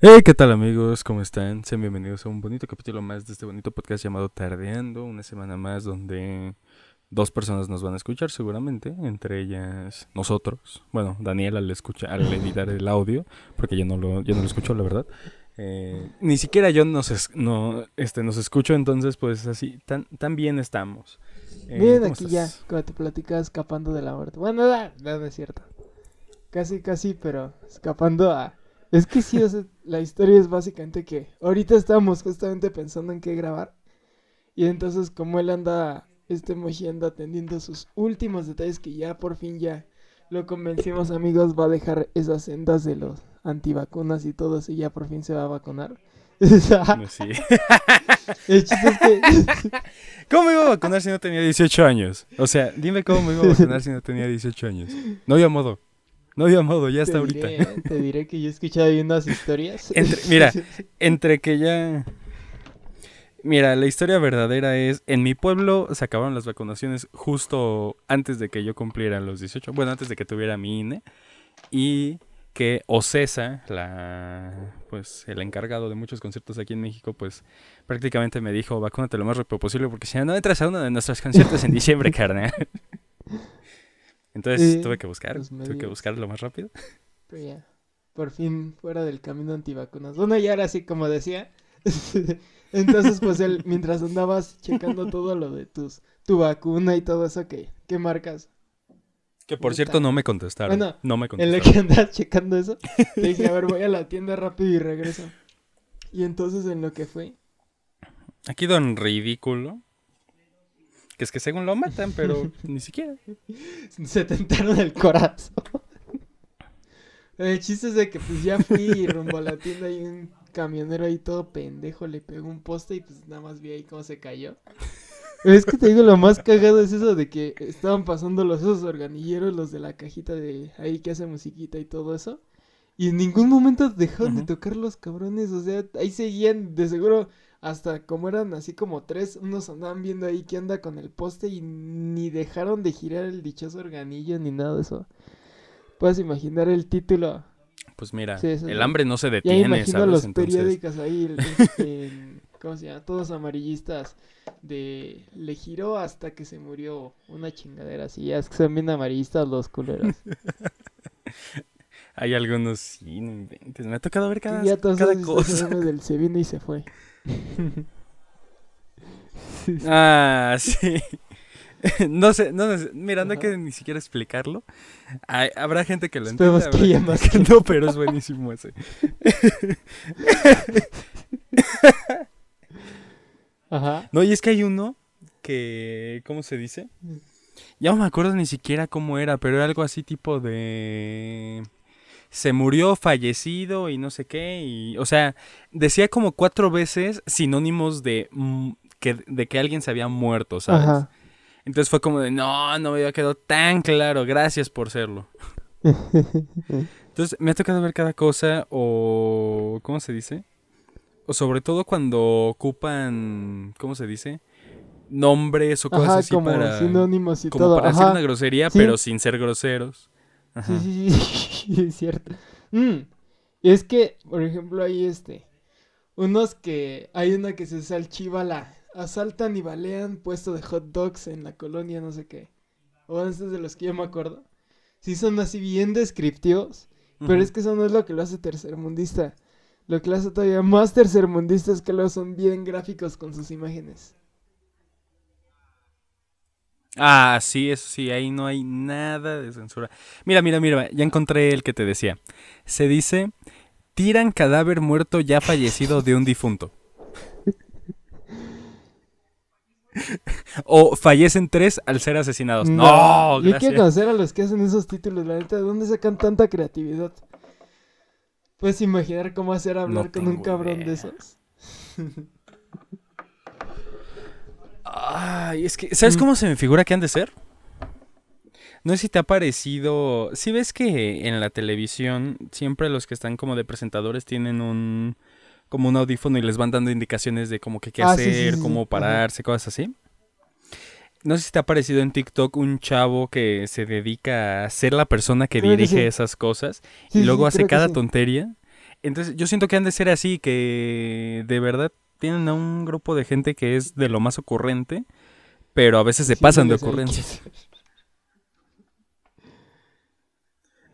Hey, ¿qué tal amigos? ¿Cómo están? Sean bienvenidos a un bonito capítulo más de este bonito podcast llamado Tardeando, una semana más donde dos personas nos van a escuchar seguramente, entre ellas nosotros. Bueno, Daniel al escuchar, al editar el audio, porque yo no lo, yo no lo escucho, la verdad. Eh, ni siquiera yo nos, no, este, nos escucho, entonces pues así, tan, tan bien estamos. Eh, bien, aquí ya, cuando te platicas escapando de la muerte. Bueno, no, no, es cierto. Casi, casi, pero escapando a... Es que sí, la historia es básicamente que ahorita estamos justamente pensando en qué grabar. Y entonces como él anda este mojiendo atendiendo sus últimos detalles que ya por fin ya lo convencimos amigos va a dejar esas sendas de los antivacunas y todo eso y ya por fin se va a vacunar. sí. El chiste es que... ¿Cómo me iba a vacunar si no tenía 18 años? O sea, dime cómo me iba a vacunar si no tenía 18 años. No había modo. No había modo, ya está ahorita. te diré que yo he escuchado ahí unas historias. mira, entre que ya Mira, la historia verdadera es, en mi pueblo se acabaron las vacunaciones justo antes de que yo cumpliera los 18, bueno, antes de que tuviera mi INE, y que Ocesa, la, pues, el encargado de muchos conciertos aquí en México, pues, prácticamente me dijo, vacúnate lo más rápido posible, porque si no, no entras a uno de nuestros conciertos en diciembre, carnal. Entonces tuve que buscar, pues, tuve que buscar lo más rápido. Pero ya, por fin fuera del camino antivacunas. Bueno, ya ahora sí, como decía... Entonces, pues él, mientras andabas checando todo lo de tus, tu vacuna y todo eso, ¿qué, qué marcas? Que por cierto no me contestaron. Bueno, no me contestaron. En lo que andas checando eso, te dije, a ver, voy a la tienda rápido y regreso. Y entonces en lo que fue. Aquí don ridículo. Que es que según lo matan, pero ni siquiera. Se tentaron el corazón. El chiste es de que pues ya fui rumbo a la tienda y un camionero ahí todo pendejo le pegó un poste y pues nada más vi ahí cómo se cayó. es que te digo, lo más cagado es eso de que estaban pasando los esos organilleros, los de la cajita de ahí que hace musiquita y todo eso. Y en ningún momento dejaron de tocar los cabrones, o sea, ahí seguían, de seguro, hasta como eran así como tres, unos andaban viendo ahí qué anda con el poste y ni dejaron de girar el dichoso organillo ni nada de eso. Puedes imaginar el título pues mira, el hambre no se detiene, ya imagino los periódicos ahí, este, ¿cómo se llama? Todos amarillistas de le giró hasta que se murió una chingadera así, ya es que son bien amarillistas los culeros. Hay algunos, sí, no inventes, me ha tocado ver cada, ya todos cada cosa. del se vino y se fue. Ah, sí. no sé, no, sé, mira, no hay que ni siquiera explicarlo. habrá gente que lo entienda. Que no, pero es buenísimo ese. Ajá. No, y es que hay uno que, ¿cómo se dice? Ya no me acuerdo ni siquiera cómo era, pero era algo así tipo de se murió fallecido y no sé qué y o sea decía como cuatro veces sinónimos de mm, que de que alguien se había muerto sabes Ajá. Entonces fue como de, no, no me había quedado tan claro, gracias por serlo. Entonces me ha tocado ver cada cosa o, ¿cómo se dice? O sobre todo cuando ocupan, ¿cómo se dice? Nombres o cosas así como para... sinónimos y como todo. para hacer una grosería, pero sin ser groseros. Sí, sí, sí, es cierto. Mm, es que, por ejemplo, hay este... Unos que... Hay una que se asaltan y balean puesto de hot dogs en la colonia no sé qué. O antes de los que yo me acuerdo. Sí son así bien descriptivos, pero es que eso no es lo que lo hace tercermundista. Lo que lo hace todavía más tercermundista es que luego son bien gráficos con sus imágenes. Ah, sí, eso sí, ahí no hay nada de censura. Mira, mira, mira, ya encontré el que te decía. Se dice, tiran cadáver muerto ya fallecido de un difunto. o fallecen tres al ser asesinados. No, Yo quiero conocer a los que hacen esos títulos, la neta. ¿De dónde sacan tanta creatividad? Puedes imaginar cómo hacer hablar con un cabrón de esos. Ay, es que, ¿sabes mm. cómo se me figura que han de ser? No sé si te ha parecido. Si ves que en la televisión siempre los que están como de presentadores tienen un como un audífono y les van dando indicaciones de cómo que qué ah, hacer, cómo pararse, cosas así. No sé si te ha parecido en TikTok un chavo que se dedica a ser la persona que dirige esas cosas y luego hace cada tontería. Entonces, yo siento que han de ser así, que de verdad tienen a un grupo de gente que es de lo más ocurrente, pero a veces se pasan de ocurrencias.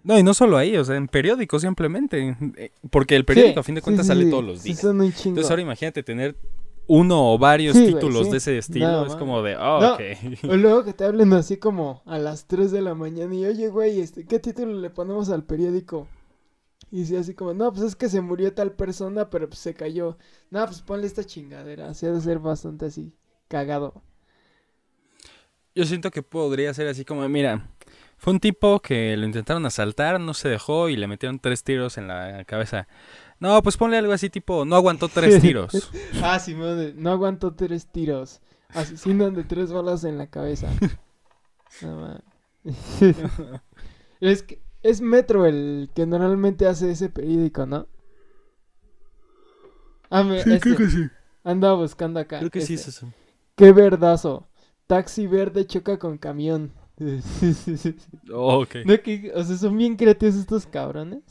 No, y no solo ahí, o sea, en periódicos simplemente. Eh, porque el periódico, a fin de cuentas, sale todos los días. Entonces, ahora imagínate tener uno o varios títulos de ese estilo. es como de, oh, ok. O luego que te hablen así como a las 3 de la mañana y, oye, güey, este, ¿qué título le ponemos al periódico? Y si así como, no, pues es que se murió tal persona, pero pues se cayó. No, pues ponle esta chingadera. Así ha de ser bastante así, cagado. Yo siento que podría ser así como, mira, fue un tipo que lo intentaron asaltar, no se dejó y le metieron tres tiros en la cabeza. No, pues ponle algo así tipo, no aguantó tres tiros. ah, sí, no aguantó tres tiros. Asesinan de tres balas en la cabeza. No, es que es Metro el que normalmente hace ese periódico, ¿no? Ah, me, sí, creo que sí. Andaba buscando acá. Creo que sí es eso. Qué verdazo. Taxi verde choca con camión. Oh, ok. o sea, son bien creativos estos cabrones.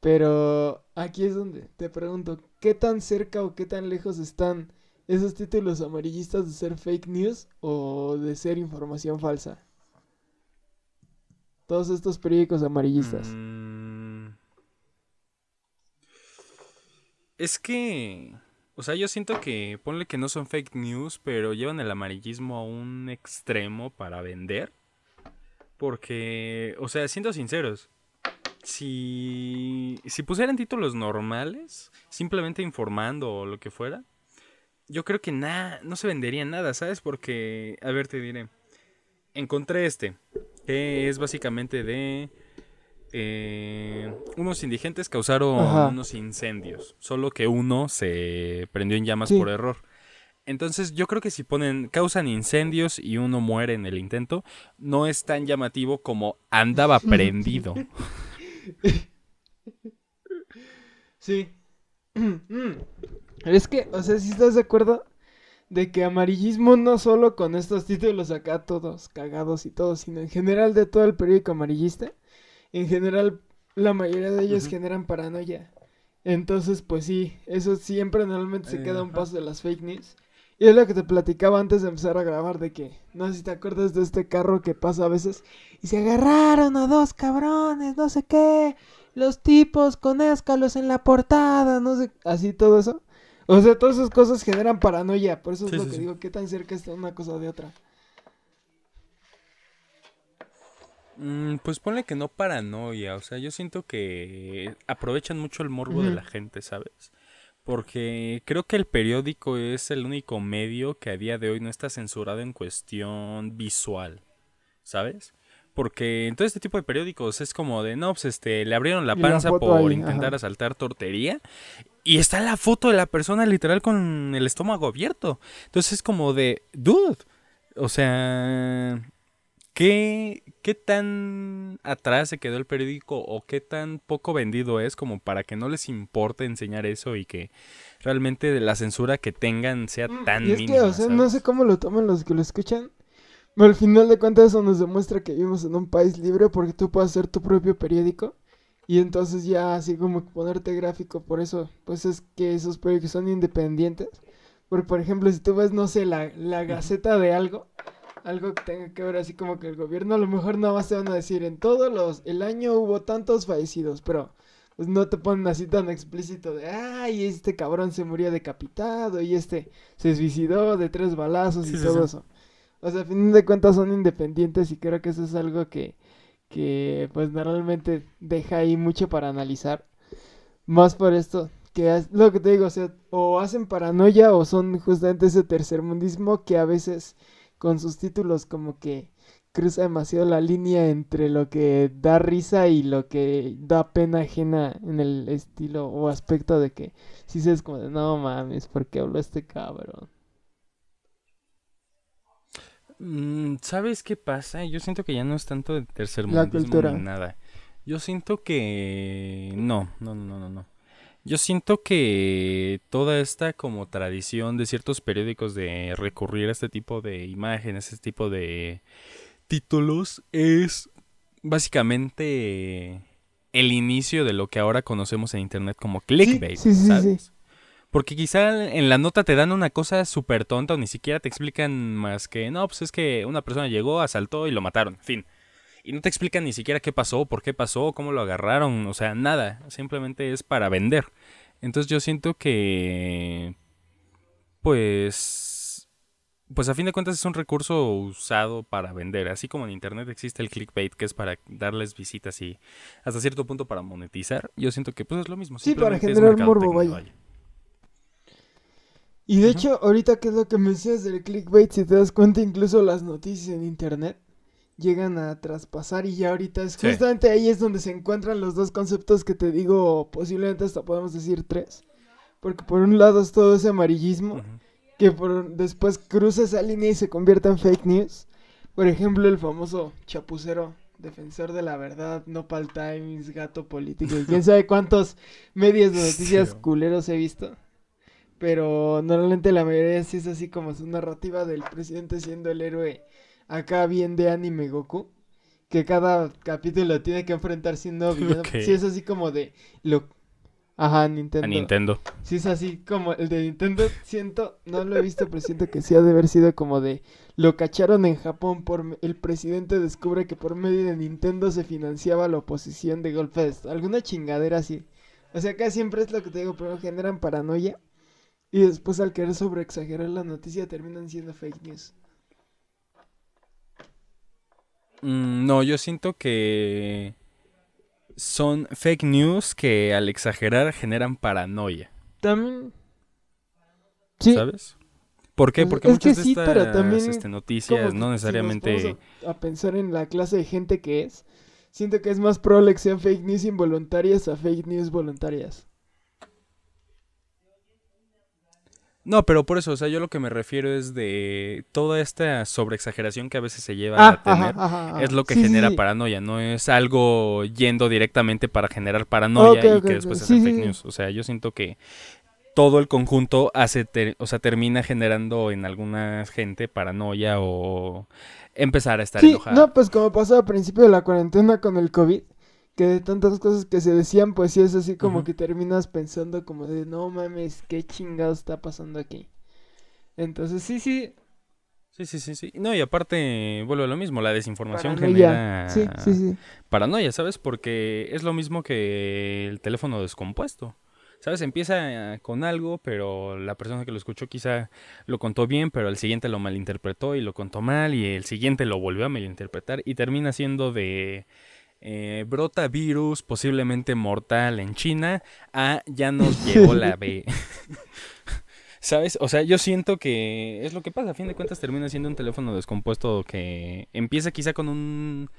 Pero aquí es donde te pregunto, ¿qué tan cerca o qué tan lejos están esos títulos amarillistas de ser fake news o de ser información falsa? Todos estos periódicos amarillistas. Mm. Es que... O sea, yo siento que ponle que no son fake news, pero llevan el amarillismo a un extremo para vender. Porque, o sea, siendo sinceros, si, si pusieran títulos normales, simplemente informando o lo que fuera, yo creo que nada, no se vendería nada, ¿sabes? Porque, a ver, te diré, encontré este, que es básicamente de eh, unos indigentes causaron unos incendios, solo que uno se prendió en llamas por error. Entonces yo creo que si ponen causan incendios y uno muere en el intento, no es tan llamativo como andaba prendido. sí. es que, o sea, si estás de acuerdo de que amarillismo no solo con estos títulos acá todos cagados y todos, sino en general de todo el periódico amarillista en general la mayoría de ellos generan paranoia. Entonces, pues sí, eso siempre normalmente se queda un paso de las fake news. Y es lo que te platicaba antes de empezar a grabar de que, no sé si te acuerdas de este carro que pasa a veces, y se agarraron a dos cabrones, no sé qué, los tipos con escalos en la portada, no sé, así todo eso. O sea, todas esas cosas generan paranoia, por eso es lo que digo, qué tan cerca está una cosa de otra. Mm, pues ponle que no paranoia, o sea, yo siento que aprovechan mucho el morbo de la gente, ¿sabes? Porque creo que el periódico es el único medio que a día de hoy no está censurado en cuestión visual, ¿sabes? Porque en todo este tipo de periódicos es como de, no, pues este, le abrieron la panza por intentar asaltar tortería y está la foto de la persona literal con el estómago abierto. Entonces es como de, dude, o sea, ¿Qué, ¿Qué tan atrás se quedó el periódico o qué tan poco vendido es como para que no les importe enseñar eso y que realmente la censura que tengan sea mm, tan y es Que, o sea, no sé cómo lo toman los que lo escuchan. Pero al final de cuentas eso nos demuestra que vivimos en un país libre porque tú puedes hacer tu propio periódico. Y entonces ya así como ponerte gráfico, por eso, pues es que esos periódicos son independientes. Porque por ejemplo, si tú ves, no sé, la, la gaceta de algo, algo que tenga que ver así como que el gobierno a lo mejor nada más te van a decir en todos los el año hubo tantos fallecidos, pero pues no te ponen así tan explícito de ay, este cabrón se murió decapitado y este se suicidó de tres balazos y todo eso. O sea, a fin de cuentas son independientes y creo que eso es algo que que pues normalmente deja ahí mucho para analizar. Más por esto, que es lo que te digo, o sea, o hacen paranoia o son justamente ese tercermundismo que a veces con sus títulos como que cruza demasiado la línea entre lo que da risa y lo que da pena ajena en el estilo o aspecto de que si se es como de no mames, ¿por qué habló este cabrón? Mm, ¿Sabes qué pasa? Yo siento que ya no es tanto de tercer mundo ni nada. Yo siento que no, no, no, no, no. Yo siento que toda esta como tradición de ciertos periódicos de recurrir a este tipo de imágenes, este tipo de títulos, es básicamente el inicio de lo que ahora conocemos en internet como clickbait, sí, sí, ¿sabes? Porque quizá en la nota te dan una cosa súper tonta o ni siquiera te explican más que, no, pues es que una persona llegó, asaltó y lo mataron, fin. Y no te explican ni siquiera qué pasó, por qué pasó, cómo lo agarraron, o sea, nada, simplemente es para vender. Entonces yo siento que, pues, pues a fin de cuentas es un recurso usado para vender, así como en internet existe el clickbait que es para darles visitas y hasta cierto punto para monetizar. Yo siento que pues es lo mismo. Sí, para generar morbo, vaya. Y de hecho, ahorita que es lo que mencionas del clickbait, si te das cuenta, incluso las noticias en internet llegan a traspasar y ya ahorita es Sí. justamente ahí es donde se encuentran los dos conceptos que te digo, posiblemente hasta podemos decir tres. Porque por un lado es todo ese amarillismo, que por, después cruza esa línea y se convierte en fake news. Por ejemplo, el famoso chapucero, defensor de la verdad, Nopal Times, gato político, y quién sabe cuántos medios de noticias Sí. culeros he visto. Pero normalmente la mayoría sí es así como su narrativa del presidente siendo el héroe acá bien de anime Goku. Que cada capítulo tiene que enfrentar siendo villano. Ok. Sí es así como de lo... Ajá, Nintendo. A Nintendo. Sí, es así como el de Nintendo. Siento, no lo he visto, pero siento que sí ha de haber sido como de. Lo cacharon en Japón. por El presidente descubre que por medio de Nintendo se financiaba la oposición de golpe de estado. Alguna chingadera así. O sea, acá siempre es lo que te digo, pero generan paranoia. Y después, al querer sobreexagerar la noticia, terminan siendo fake news. Mm, no, yo siento que son fake news que al exagerar generan paranoia, También. Sí, ¿sabes? ¿Por qué? Porque es que muchas de sí, estas pero también este, noticias que no si necesariamente... ponemos a, a pensar en la clase de gente que es, siento que es más probable que sean fake news involuntarias a fake news voluntarias. No, pero por eso, o sea, yo lo que me refiero es de toda esta sobreexageración que a veces se lleva Ah, a tener. ajá, ajá, ajá. Es lo que Sí, genera sí. paranoia, no es algo yendo directamente para generar paranoia y que después sea sí, fake news. O sea, yo siento que todo el conjunto hace, ter- o sea, termina generando en alguna gente paranoia o empezar a estar Sí, enojada. no, pues como pasó al principio de la cuarentena con el COVID, que de tantas cosas que se decían, pues sí es así como que terminas pensando como de, no mames, qué chingado está pasando aquí. Entonces, sí, sí, Sí, sí, sí, sí. No, y aparte, vuelvo a lo mismo, la desinformación paranoia. genera Sí, sí, sí. paranoia, ¿sabes? Porque es lo mismo que el teléfono descompuesto. ¿Sabes? Empieza eh, con algo, pero la persona que lo escuchó quizá lo contó bien, pero el siguiente lo malinterpretó y lo contó mal, y el siguiente lo volvió a malinterpretar y termina siendo de eh, brota virus posiblemente mortal en China a ya nos llegó la B. ¿Sabes? O sea, yo siento que es lo que pasa. A fin de cuentas termina siendo un teléfono descompuesto que empieza quizá con un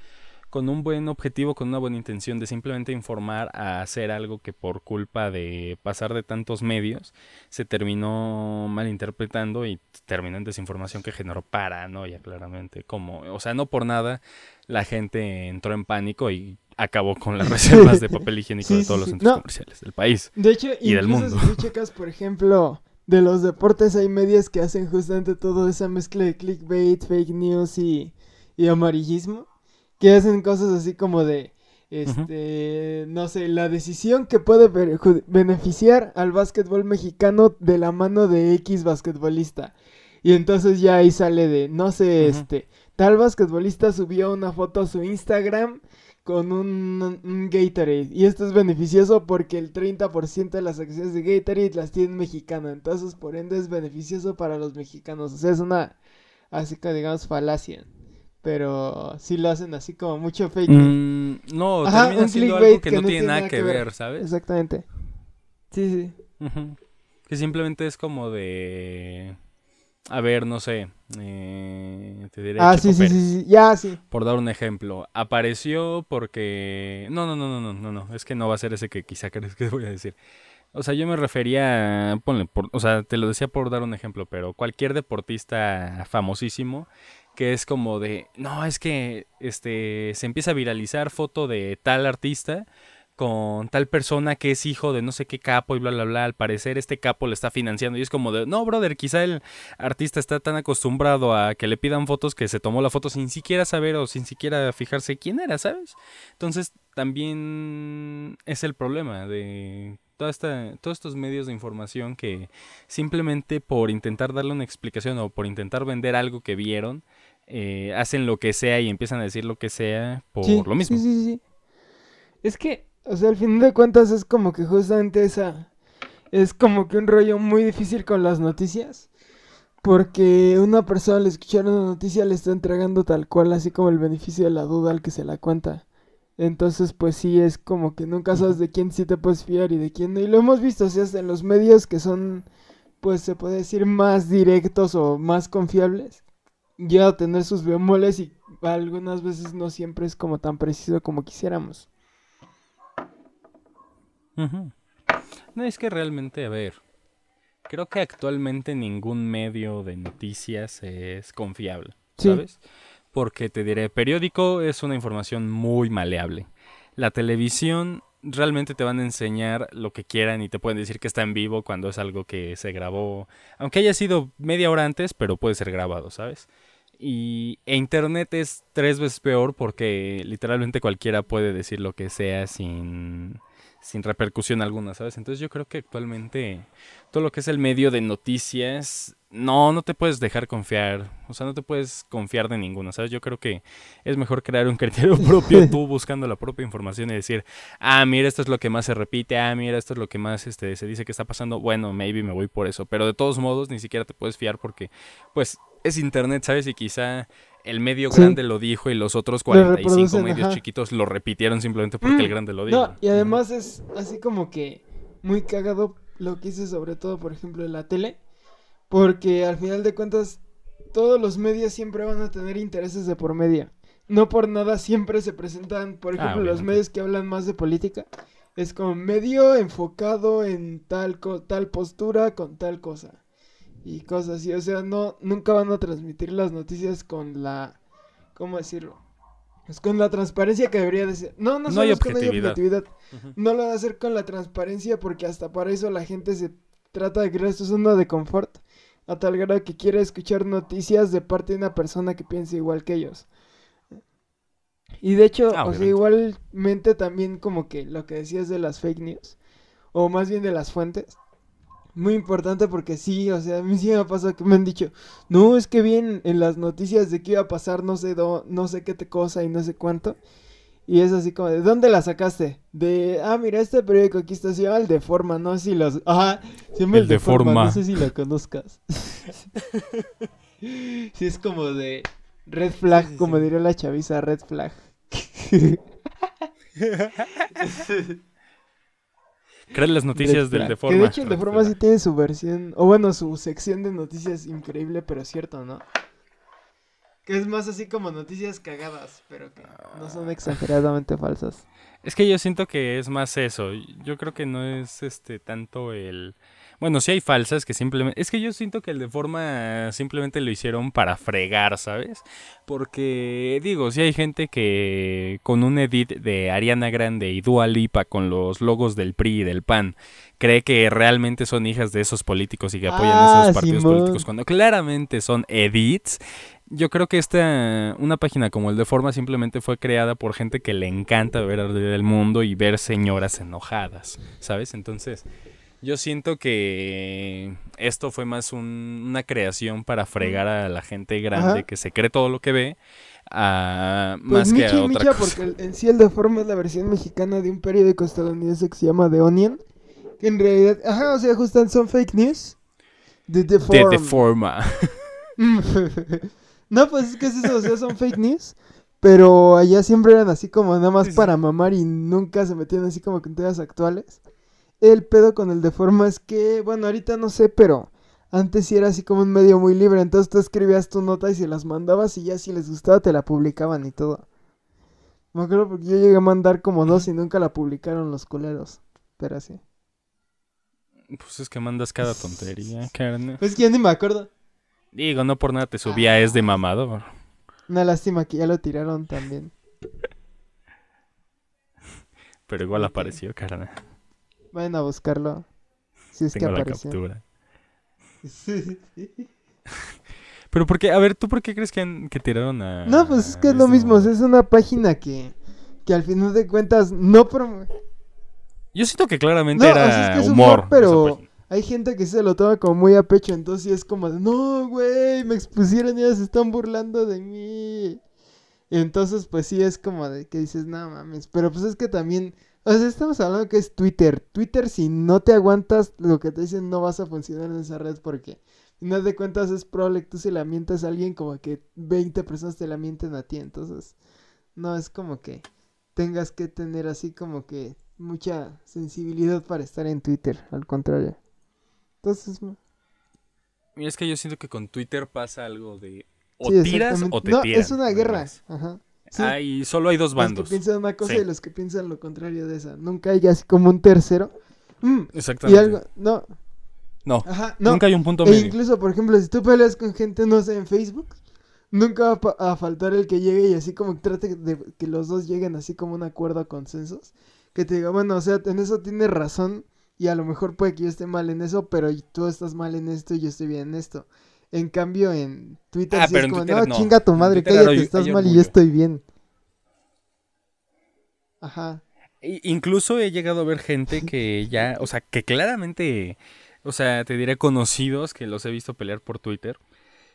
con un buen objetivo, con una buena intención de simplemente informar a hacer algo que por culpa de pasar de tantos medios se terminó malinterpretando y terminó en desinformación que generó paranoia claramente. Como, o sea, no por nada la gente entró en pánico y acabó con las reservas de papel higiénico Sí, de sí, todos los centros No. comerciales del país. De hecho, y del mundo. si tú checas, por ejemplo, de los deportes hay medios que hacen justamente toda esa mezcla de clickbait, fake news y, y amarillismo, que hacen cosas así como de, este, no sé, la decisión que puede beneficiar al básquetbol mexicano de la mano de X basquetbolista. Y entonces ya ahí sale de, no sé, este, tal basquetbolista subió una foto a su Instagram con un, un Gatorade. Y esto es beneficioso porque el 30% de las acciones de Gatorade las tiene un mexicano. Entonces, por ende, es beneficioso para los mexicanos. O sea, es una, así que digamos, falacia. Pero sí lo hacen así como mucho fake. Mm, no, Ajá, termina siendo algo que, no tiene nada que ver, ¿sabes? Exactamente. Sí, sí. Que simplemente es como de... A ver, no sé. eh, te diré Ah, Checo sí, sí, Pérez, sí, sí. Ya, sí. Por dar un ejemplo. Apareció porque... No, no, no, no, no, no, no. Es que no va a ser ese que quizá crees que voy a decir. O sea, yo me refería... a- Ponle, por- o sea, te lo decía por dar un ejemplo, pero cualquier deportista famosísimo que es como de... No, es que este se empieza a viralizar foto de tal artista con tal persona que es hijo de no sé qué capo y bla, bla, bla. Al parecer este capo le está financiando y es como de, no, brother, quizá el artista está tan acostumbrado a que le pidan fotos que se tomó la foto sin siquiera saber o sin siquiera fijarse quién era, ¿sabes? Entonces también es el problema de toda esta, todos estos medios de información que simplemente por intentar darle una explicación o por intentar vender algo que vieron, eh, hacen lo que sea y empiezan a decir lo que sea por Sí, lo mismo. Sí, sí, sí. Es que, o sea, al fin de cuentas es como que justamente esa. Es como que un rollo muy difícil con las noticias. Porque una persona al escuchar una noticia le está entregando tal cual, así como el beneficio de la duda al que se la cuenta. Entonces, pues sí, es como que nunca sabes de quién sí te puedes fiar y de quién no. Y lo hemos visto, o sea, en los medios que son, pues se puede decir, más directos o más confiables. Llega a tener sus bemoles y algunas veces no siempre es como tan preciso como quisiéramos. No, es que realmente, a ver, creo que actualmente ningún medio de noticias es confiable, Sí. ¿sabes? Porque te diré, periódico es una información muy maleable. La televisión realmente te van a enseñar lo que quieran y te pueden decir que está en vivo cuando es algo que se grabó, aunque haya sido media hora antes, pero puede ser grabado, ¿sabes? Y e internet es tres veces peor porque literalmente cualquiera puede decir lo que sea sin, sin repercusión alguna, ¿sabes? Entonces yo creo que actualmente todo lo que es el medio de noticias, no, no te puedes dejar confiar, o sea, no te puedes confiar de ninguno, ¿sabes? Yo creo que es mejor crear un criterio propio tú buscando la propia información y decir, ah, mira, esto es lo que más se repite, ah, mira, esto es lo que más este, se dice que está pasando, bueno, maybe me voy por eso, pero de todos modos ni siquiera te puedes fiar porque, pues, es internet, ¿sabes? Y quizá el medio Sí. grande lo dijo y los otros 45 reproducen, medios ajá. chiquitos lo repitieron simplemente porque Mm, el grande lo dijo. No, y además es así como que muy cagado lo que hice sobre todo, por ejemplo, en la tele. Porque al final de cuentas, todos los medios siempre van a tener intereses de por medio. No por nada siempre se presentan, por Ah, ejemplo, los medios que hablan más de política. Es como medio enfocado en tal, co- tal postura con tal cosa. Y cosas así. O sea, no, nunca van a transmitir las noticias con la... ¿Cómo decirlo? Pues con la transparencia que debería de ser. No, no, No hay que no hay objetividad. objetividad. No lo va a hacer con la transparencia porque hasta para eso la gente se trata de crear su zona de confort. A tal grado que quiere escuchar noticias de parte de una persona que piensa igual que ellos. Y de hecho, Ah, o sea, igualmente también como que lo que decías de las fake news, o más bien de las fuentes, muy importante porque sí, o sea, a mí sí me ha pasado que me han dicho, no, es que bien en las noticias de que iba a pasar no sé, do- no sé qué te cosa y no sé cuánto. Y es así como, ¿de dónde la sacaste? De, ah, mira, este periódico aquí está, se llama El Deforma, no sé si los... Ajá, se llama El El Deforma, Deforma. no sé si lo conozcas. sí, es como de red flag, Sí, sí, como sí. diría la chaviza, red flag. Crear las noticias Red del flag. Deforma. Que de hecho el Red Deforma sí tiene su versión, o bueno, su sección de noticias increíble, pero cierto, ¿no? Que es más así como noticias cagadas, pero que no son exageradamente falsas. Es que yo siento que es más eso. Yo creo que no es este tanto el. Bueno, sí hay falsas que simplemente. Es que yo siento que el de forma simplemente lo hicieron para fregar, ¿sabes? Porque, digo, sí hay gente que con un edit de Ariana Grande y Dua Lipa con los logos del PRI y del PAN cree que realmente son hijas de esos políticos y que apoyan a Ah, esos partidos Simón. políticos cuando claramente son edits. Yo creo que esta, una página como el de Forma simplemente fue creada por gente que le encanta ver el mundo y ver señoras enojadas, ¿sabes? Entonces, yo siento que esto fue más un- una creación para fregar a la gente grande Ajá. que se cree todo lo que ve, a, Pues más que Micha a otra Micha, cosa. porque en sí el Deforma es la versión mexicana de un periódico estadounidense que se llama The Onion. Que en realidad, ajá, o sea, justo son fake news. De De, Deform. de Forma. no, pues es que es eso, o sea, son fake news. Pero allá siempre eran así como nada más para mamar y nunca se metían así como con temas actuales. El pedo con el Deforma es que, bueno, ahorita no sé, pero antes sí era así como un medio muy libre. Entonces tú escribías tu nota y se las mandabas y ya si les gustaba te la publicaban y todo. Me acuerdo porque yo llegué a mandar como dos y nunca la publicaron los culeros. Pero así. Pues es que mandas cada tontería, carne. Pues que ya ni me acuerdo. Digo, no por nada te subía es de mamador. Una lástima que ya lo tiraron también. Pero igual apareció, carne. Vayan a buscarlo. Si es Tengo que la apareció. captura. Pero porque, a ver, ¿tú por qué crees que, han- que tiraron a... No, pues es que es lo mismo. es una página que que al final de cuentas no promueve. Yo siento que claramente era humor, pero hay gente que se lo toma como muy a pecho, entonces sí es como no, güey, me expusieron y ya se están burlando de mí. Y entonces, pues sí es como de que dices, no mames, pero pues es que también, o sea, estamos hablando que es Twitter. Twitter, si no te aguantas lo que te dicen, no vas a funcionar en esa red porque, final de cuentas, es probable que tú se la mientas a alguien como que 20 personas te la mienten a ti, entonces, no es como que tengas que tener así como que mucha sensibilidad para estar en Twitter, al contrario. Entonces, Mira, es que yo siento que con Twitter pasa algo de o tiras o te no, Es una guerra. Ajá. Sí. solo hay dos bandos. Los que piensan una cosa y los que piensan lo contrario de esa. Nunca hay así como un tercero. Mm, Exactamente. Y algo, no. No, Ajá, no. Nunca hay un punto e medio. incluso, por ejemplo, si tú peleas con gente, no sé, en Facebook, nunca va a, faltar el que llegue y así como trate de que los dos lleguen así como un acuerdo a consensos. Que te diga, bueno, o sea, en eso tienes razón y a lo mejor puede que yo esté mal en eso, pero tú estás mal en esto y yo estoy bien en esto. En cambio, en Twitter ah, sí es como, no, chinga tu madre, cállate, estás mal y yo estoy bien. Ajá. Incluso he llegado a ver gente que ya, o sea, que claramente, o sea, te diré conocidos que los he visto pelear por Twitter,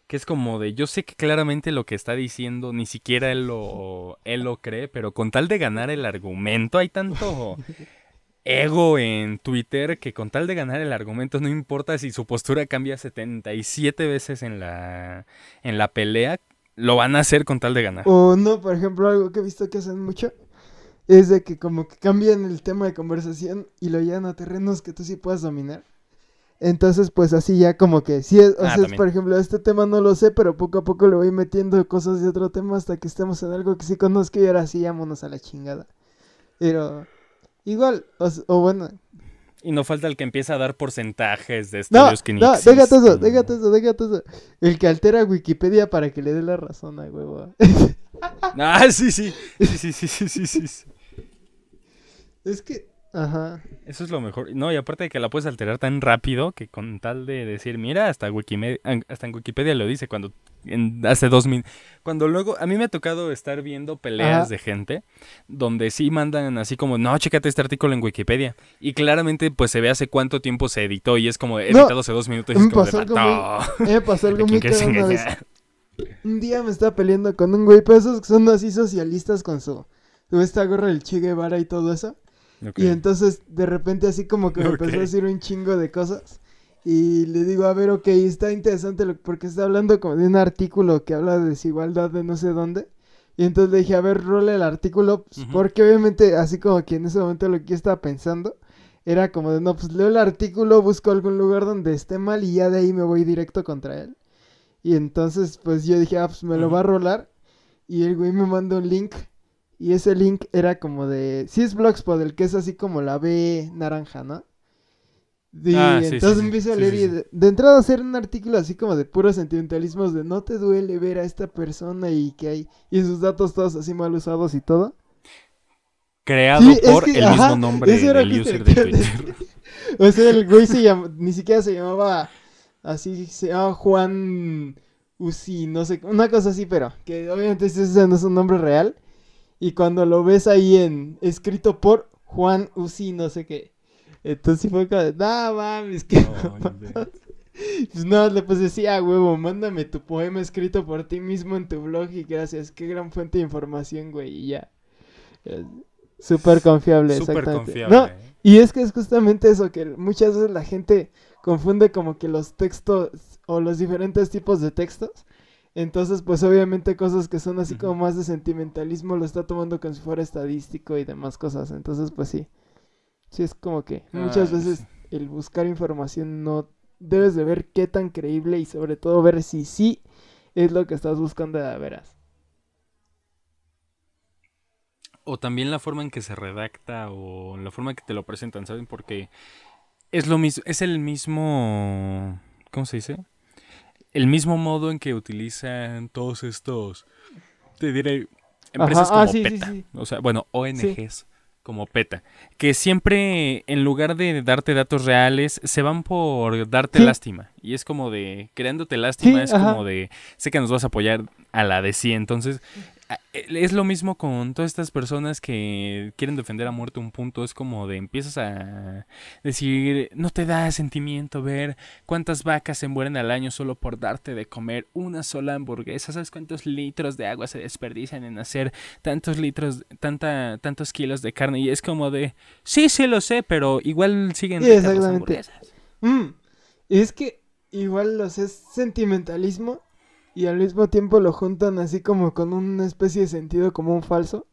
que es como de, yo sé que claramente lo que está diciendo ni siquiera él lo, él lo cree, pero con tal de ganar el argumento hay tanto ego en Twitter que con tal de ganar el argumento no importa si su postura cambia 77 veces en la, en la pelea, lo van a hacer con tal de ganar. O no, por ejemplo, algo que he visto que hacen mucho es de que como que cambian el tema de conversación y lo llevan a terrenos que tú sí puedas dominar. Entonces, pues así ya como que, sí, o ah, sea, por ejemplo, este tema no lo sé, pero poco a poco le voy metiendo cosas de otro tema hasta que estemos en algo que sí conozco y ahora sí, vámonos a la chingada. Pero Igual, o, bueno. Y no falta el que empieza a dar porcentajes de estudios que ni No, déjate eso, déjate eso, déjate eso. El que altera Wikipedia para que le dé la razón a huevo. ah, sí, sí. Sí, sí, sí, sí, sí. Es que Ajá. Eso es lo mejor. No, y aparte de que la puedes alterar tan rápido que con tal de decir, mira, hasta Wikimedia, hasta en Wikipedia lo dice cuando hace dos mil. Cuando luego, a mí me ha tocado estar viendo peleas de gente donde sí mandan así como, no, chécate este artículo en Wikipedia. Y claramente, pues se ve hace cuánto tiempo se editó y es como editado hace dos minutos. Y es como pasó algo muy, me pasó algo muy Un día me estaba peleando con un güey, pero esos que son así socialistas con su, su esta gorra del Che Guevara y todo eso. Y entonces de repente así como que me empezó a decir un chingo de cosas. Y le digo, a ver, ok, está interesante porque está hablando como de un artículo que habla de desigualdad de no sé dónde. Y entonces le dije, a ver, role el artículo, pues, porque obviamente así como que en ese momento lo que yo estaba pensando era como de, no, pues leo el artículo, busco algún lugar donde esté mal y ya de ahí me voy directo contra él. Y entonces pues yo dije, ah, pues me lo va a rolar. Y el güey me manda un link y ese link era como de. Sí, es Blogspot, el que es así como la B naranja, ¿no? Y ah, entonces empiezo a leer y de, entrada hacer un artículo así como de puros sentimentalismos de no te duele ver a esta persona y que hay. Y sus datos todos así mal usados y todo. Creado por el mismo nombre del user de Twitter. o sea, el güey se llama, ni siquiera se llamaba así, se llamaba Juan Uzi, no sé, una cosa así, pero que obviamente ese no es un nombre real. Y cuando lo ves ahí en escrito por Juan Uzi, no sé qué. Entonces fue como, no mames, que. pues no, le pues decía, huevo, mándame tu poema escrito por ti mismo en tu blog y gracias. Qué gran fuente de información, güey, y ya. Súper confiable, Súper confiable. No, ¿eh? y es que es justamente eso, que muchas veces la gente confunde como que los textos o los diferentes tipos de textos entonces, pues obviamente cosas que son así como más de sentimentalismo lo está tomando como si fuera estadístico y demás cosas. Entonces, pues sí. Sí, es como que muchas veces el buscar información no debes de ver qué tan creíble y sobre todo ver si sí es lo que estás buscando de veras. O también la forma en que se redacta o la forma en que te lo presentan, ¿saben? Porque es lo mismo, es el mismo, ¿cómo se dice? El mismo modo en que utilizan todos estos, te diré, empresas ah, como PETA, o sea, bueno, ONGs como PETA, que siempre en lugar de darte datos reales, se van por darte lástima. Y es como de, creándote lástima, es como de, sé que nos vas a apoyar a la de sí. Entonces, es lo mismo con todas estas personas que quieren defender a muerte un punto. Es como de empiezas a decir, no te da sentimiento ver cuántas vacas se mueren al año solo por darte de comer una sola hamburguesa. ¿Sabes cuántos litros de agua se desperdician en hacer tantos litros, tanta, tantos kilos de carne? Y es como de, sí, sí lo sé, pero igual siguen Sí, exactamente. hamburguesas. Mm, y es que igual los es sentimentalismo y al mismo tiempo lo juntan así como con una especie de sentido común falso.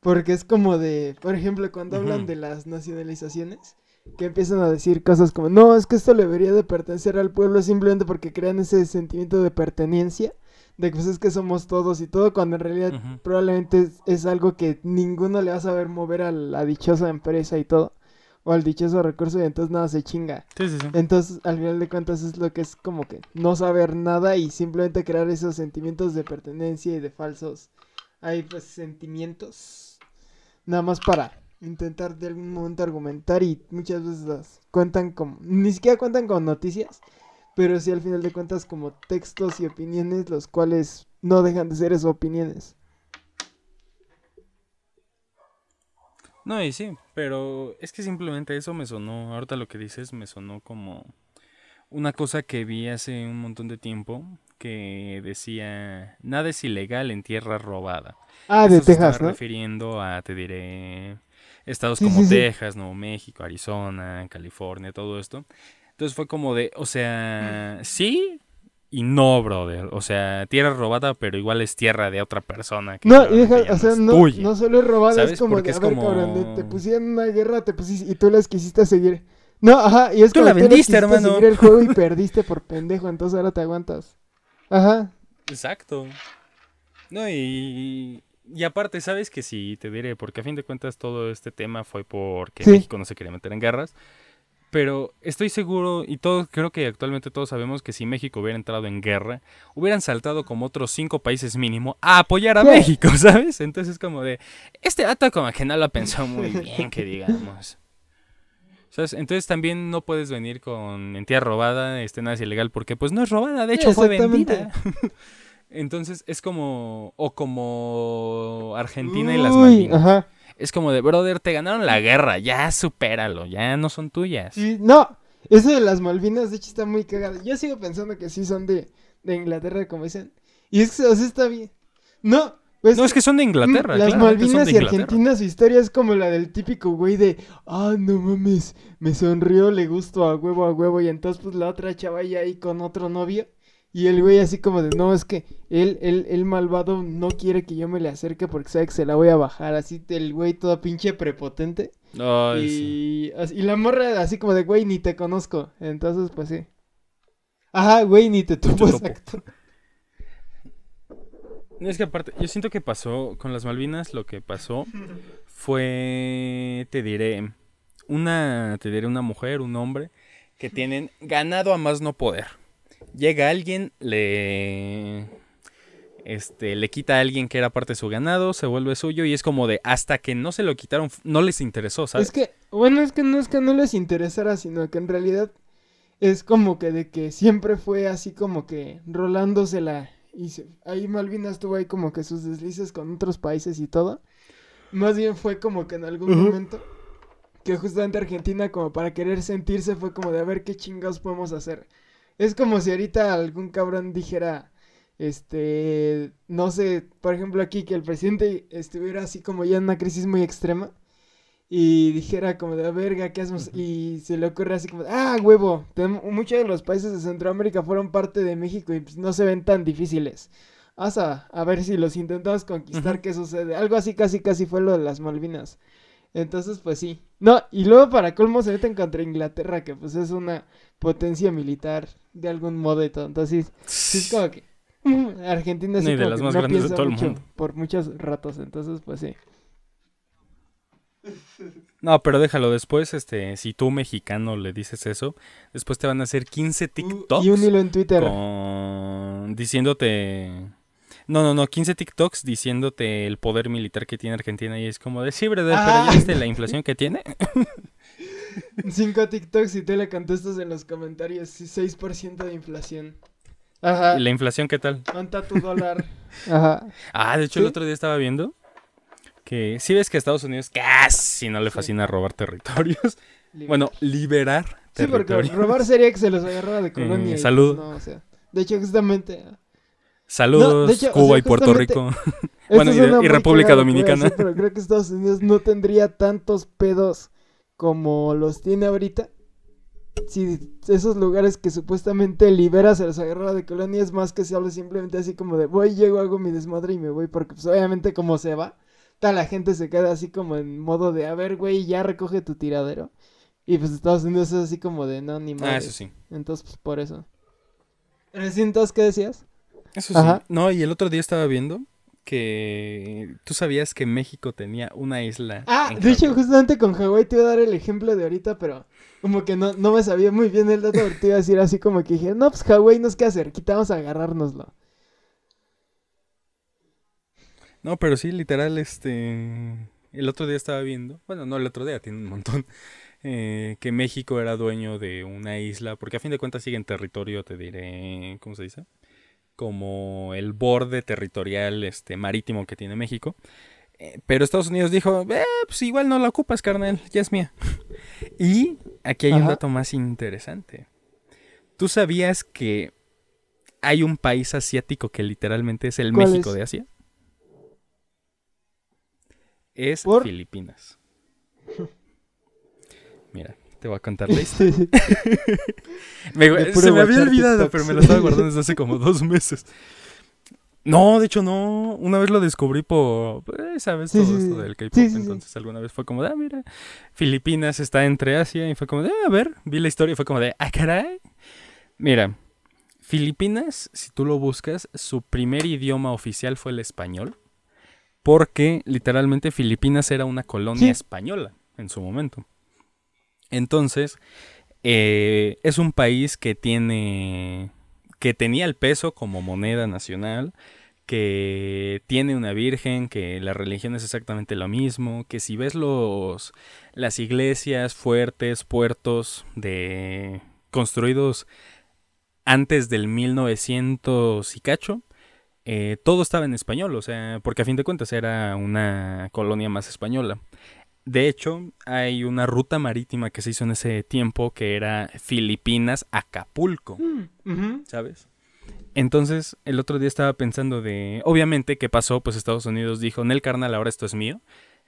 Porque es como de, por ejemplo, cuando hablan de las nacionalizaciones, que empiezan a decir cosas como, no, es que esto le debería de pertenecer al pueblo simplemente porque crean ese sentimiento de pertenencia, de que pues es que somos todos y todo, cuando en realidad probablemente es, es algo que ninguno le va a saber mover a la dichosa empresa y todo, o al dichoso recurso y entonces nada se chinga. Sí, sí, sí. Entonces, al final de cuentas, es lo que es como que no saber nada y simplemente crear esos sentimientos de pertenencia y de falsos. Hay pues sentimientos. Nada más para intentar de algún momento argumentar y muchas veces las cuentan como. Ni siquiera cuentan con noticias, pero sí al final de cuentas como textos y opiniones, los cuales no dejan de ser esas opiniones. No, y sí, pero es que simplemente eso me sonó, ahorita lo que dices me sonó como una cosa que vi hace un montón de tiempo que decía, nada es ilegal en tierra robada. Ah, de Eso se estaba Texas, ¿no? refiriendo a, te diré, estados Sí, como sí, sí. Texas, Nuevo México, Arizona, California, todo esto. Entonces fue como de, o sea, sí y no, brother. O sea, tierra robada, pero igual es tierra de otra persona. que No, deja, o sea, no, tuya. no solo es robada, es como Porque de, es a ver, como- cabrón, de- te pusieron una guerra, te pusiste, y tú les quisiste seguir. No, ajá, y es Tú como la tú vendiste, quisiste hermano. seguir el juego y perdiste por pendejo, entonces ahora te aguantas. Ajá, Exacto. No, y, y aparte, ¿sabes que sí? Te diré, porque a fin de cuentas todo este tema fue porque Sí. México no se quería meter en guerras. Pero estoy seguro, y todos, creo que actualmente todos sabemos que si México hubiera entrado en guerra, hubieran saltado como otros cinco países mínimo a apoyar a Sí. México, ¿sabes? Entonces como de, este dato como que no lo pensó muy bien, que digamos. ¿Sabes? Entonces también no puedes venir con en tierra robada, este nada es ilegal, porque pues no es robada, de hecho fue vendida. Entonces es como, o como Argentina y las Malvinas. Ajá. Es como de, brother, te ganaron la guerra, ya supéralo, ya no son tuyas. Sí, no, eso de las Malvinas, de hecho, está muy cagado. Yo sigo pensando que sí son de, de Inglaterra, como dicen. Y es que, o sea, está bien. No, pues. No, es que son de Inglaterra. Mm, Las claramente son Malvinas de y Inglaterra. Argentina, su historia es como la del típico güey de, ah, no mames, me sonrió, le gustó a huevo, a huevo, y entonces pues la otra chava ya ahí con otro novio, y el güey así como de, no, es que él, él, el malvado no quiere que yo me le acerque porque sabe que se la voy a bajar, así el güey todo pinche prepotente, y, así- y la morra así como de, güey, ni te conozco, entonces pues sí. Ajá, güey, ni te topo. exacto. Es que aparte, yo siento que pasó con las Malvinas, lo que pasó fue, te diré, una, te diré, una mujer, un hombre, que tienen ganado a más no poder. Llega alguien, le, este, le quita a alguien que era parte de su ganado, se vuelve suyo y es como de, hasta que no se lo quitaron, no les interesó, ¿sabes? Es que, bueno, es que no es que no les interesara, sino que en realidad es como que de que siempre fue así como que rolándosela. Y se- ahí Malvinas tuvo ahí como que sus deslices con otros países y todo. Más bien fue como que en algún momento que justamente Argentina como para querer sentirse fue como de a ver qué chingados podemos hacer. Es como si ahorita algún cabrón dijera, este, no sé, por ejemplo aquí que el presidente estuviera así como ya en una crisis muy extrema y dijera como de, "A verga, ¿qué hacemos? Y se le ocurre así como, ah, huevo, tenemos- muchos de los países de Centroamérica fueron parte de México y pues, no se ven tan difíciles. Vamos a, a ver si los intentamos conquistar. ¿qué sucede? Algo así casi casi fue lo de las Malvinas. Entonces, pues sí. No, y luego para colmo se meten contra Inglaterra, que pues es una potencia militar de algún modo y todo. Entonces, es como que Argentina Ni de las más no grandes de todo el mundo. por muchos ratos. Entonces, pues sí. No, pero déjalo después, este, si tú mexicano le dices eso, después te van a hacer 15 TikToks Y un hilo en Twitter. con diciéndote no, no, no, 15 TikToks diciéndote el poder militar que tiene Argentina y es como de sí, brother, pero Ah. ya viste la inflación que tiene. Cinco TikToks y tú le contestas en los comentarios sí, 6% de inflación. Ajá. ¿Y la inflación qué tal? ¿Cuánto tu dólar? Ajá. Ah, de hecho el otro día estaba viendo que si ves que a Estados Unidos casi no le Sí. fascina robar territorios. Bueno, liberar Sí, porque territorios. robar sería que se los agarraba de colonia. y, pues, salud. no, o sea, de hecho, justamente. Saludos, No, o Cuba sea, y Puerto Rico. Bueno, y República Dominicana. decir, pero creo que Estados Unidos no tendría tantos pedos como los tiene ahorita. Si esos lugares que supuestamente libera se los agarraba de colonia es más que se hable simplemente así como de voy, llego, hago mi desmadre y me voy. Porque pues obviamente como se va, toda la gente se queda así como en modo de a ver, güey, ya recoge tu tiradero. Y pues Estados Unidos es así como de no, ni Ah, madres. eso sí. Entonces, pues por eso. Entonces, ¿qué decías? Eso sí. No, y el otro día estaba viendo que tú sabías que México tenía una isla. Ah, de hecho, justamente con Hawái te iba a dar el ejemplo de ahorita, pero como que no, no me sabía muy bien el dato, porque te iba a decir así como que dije, no, pues Hawái nos queda cerquita, vamos a agarrárnoslo. No, pero sí, literal, este. El otro día estaba viendo. Bueno, no el otro día, tiene un montón. eh, que México era dueño de una isla. Porque a fin de cuentas sigue en territorio, te diré. ¿Cómo se dice? Como el borde territorial este, marítimo que tiene México. Eh, pero Estados Unidos dijo: eh, Pues igual no la ocupas, carnal, ya es mía. y aquí hay un dato más interesante. ¿Tú sabías que hay un país asiático que literalmente es el ¿Cuál México es? de Asia? Es ¿Por? Filipinas. Mira, te voy a contar la historia. Me- se me había olvidado, TikToks. pero me lo estaba guardando desde hace como dos meses. No, de hecho no. Una vez lo descubrí por... pues, ¿Sabes? Sí, Todo sí, esto del K-pop. Sí, entonces alguna vez fue como de, ah, mira, Filipinas está entre Asia. Y fue como de, ah, a ver, vi la historia y fue como de, ah, caray. Mira, Filipinas, si tú lo buscas, su primer idioma oficial fue el español. Porque literalmente Filipinas era una colonia española en su momento. Entonces, eh, es un país que tiene. que tenía el peso como moneda nacional. Que tiene una virgen, que la religión es exactamente lo mismo, que si ves los las iglesias, fuertes, puertos de construidos antes del 1900 y cacho, eh, todo estaba en español, o sea, porque a fin de cuentas era una colonia más española. De hecho, hay una ruta marítima que se hizo en ese tiempo que era Filipinas-Acapulco, Mm, ujú. ¿sabes? Entonces, el otro día estaba pensando de, obviamente, ¿qué pasó? Pues Estados Unidos dijo, Nel carnal, ahora esto es mío.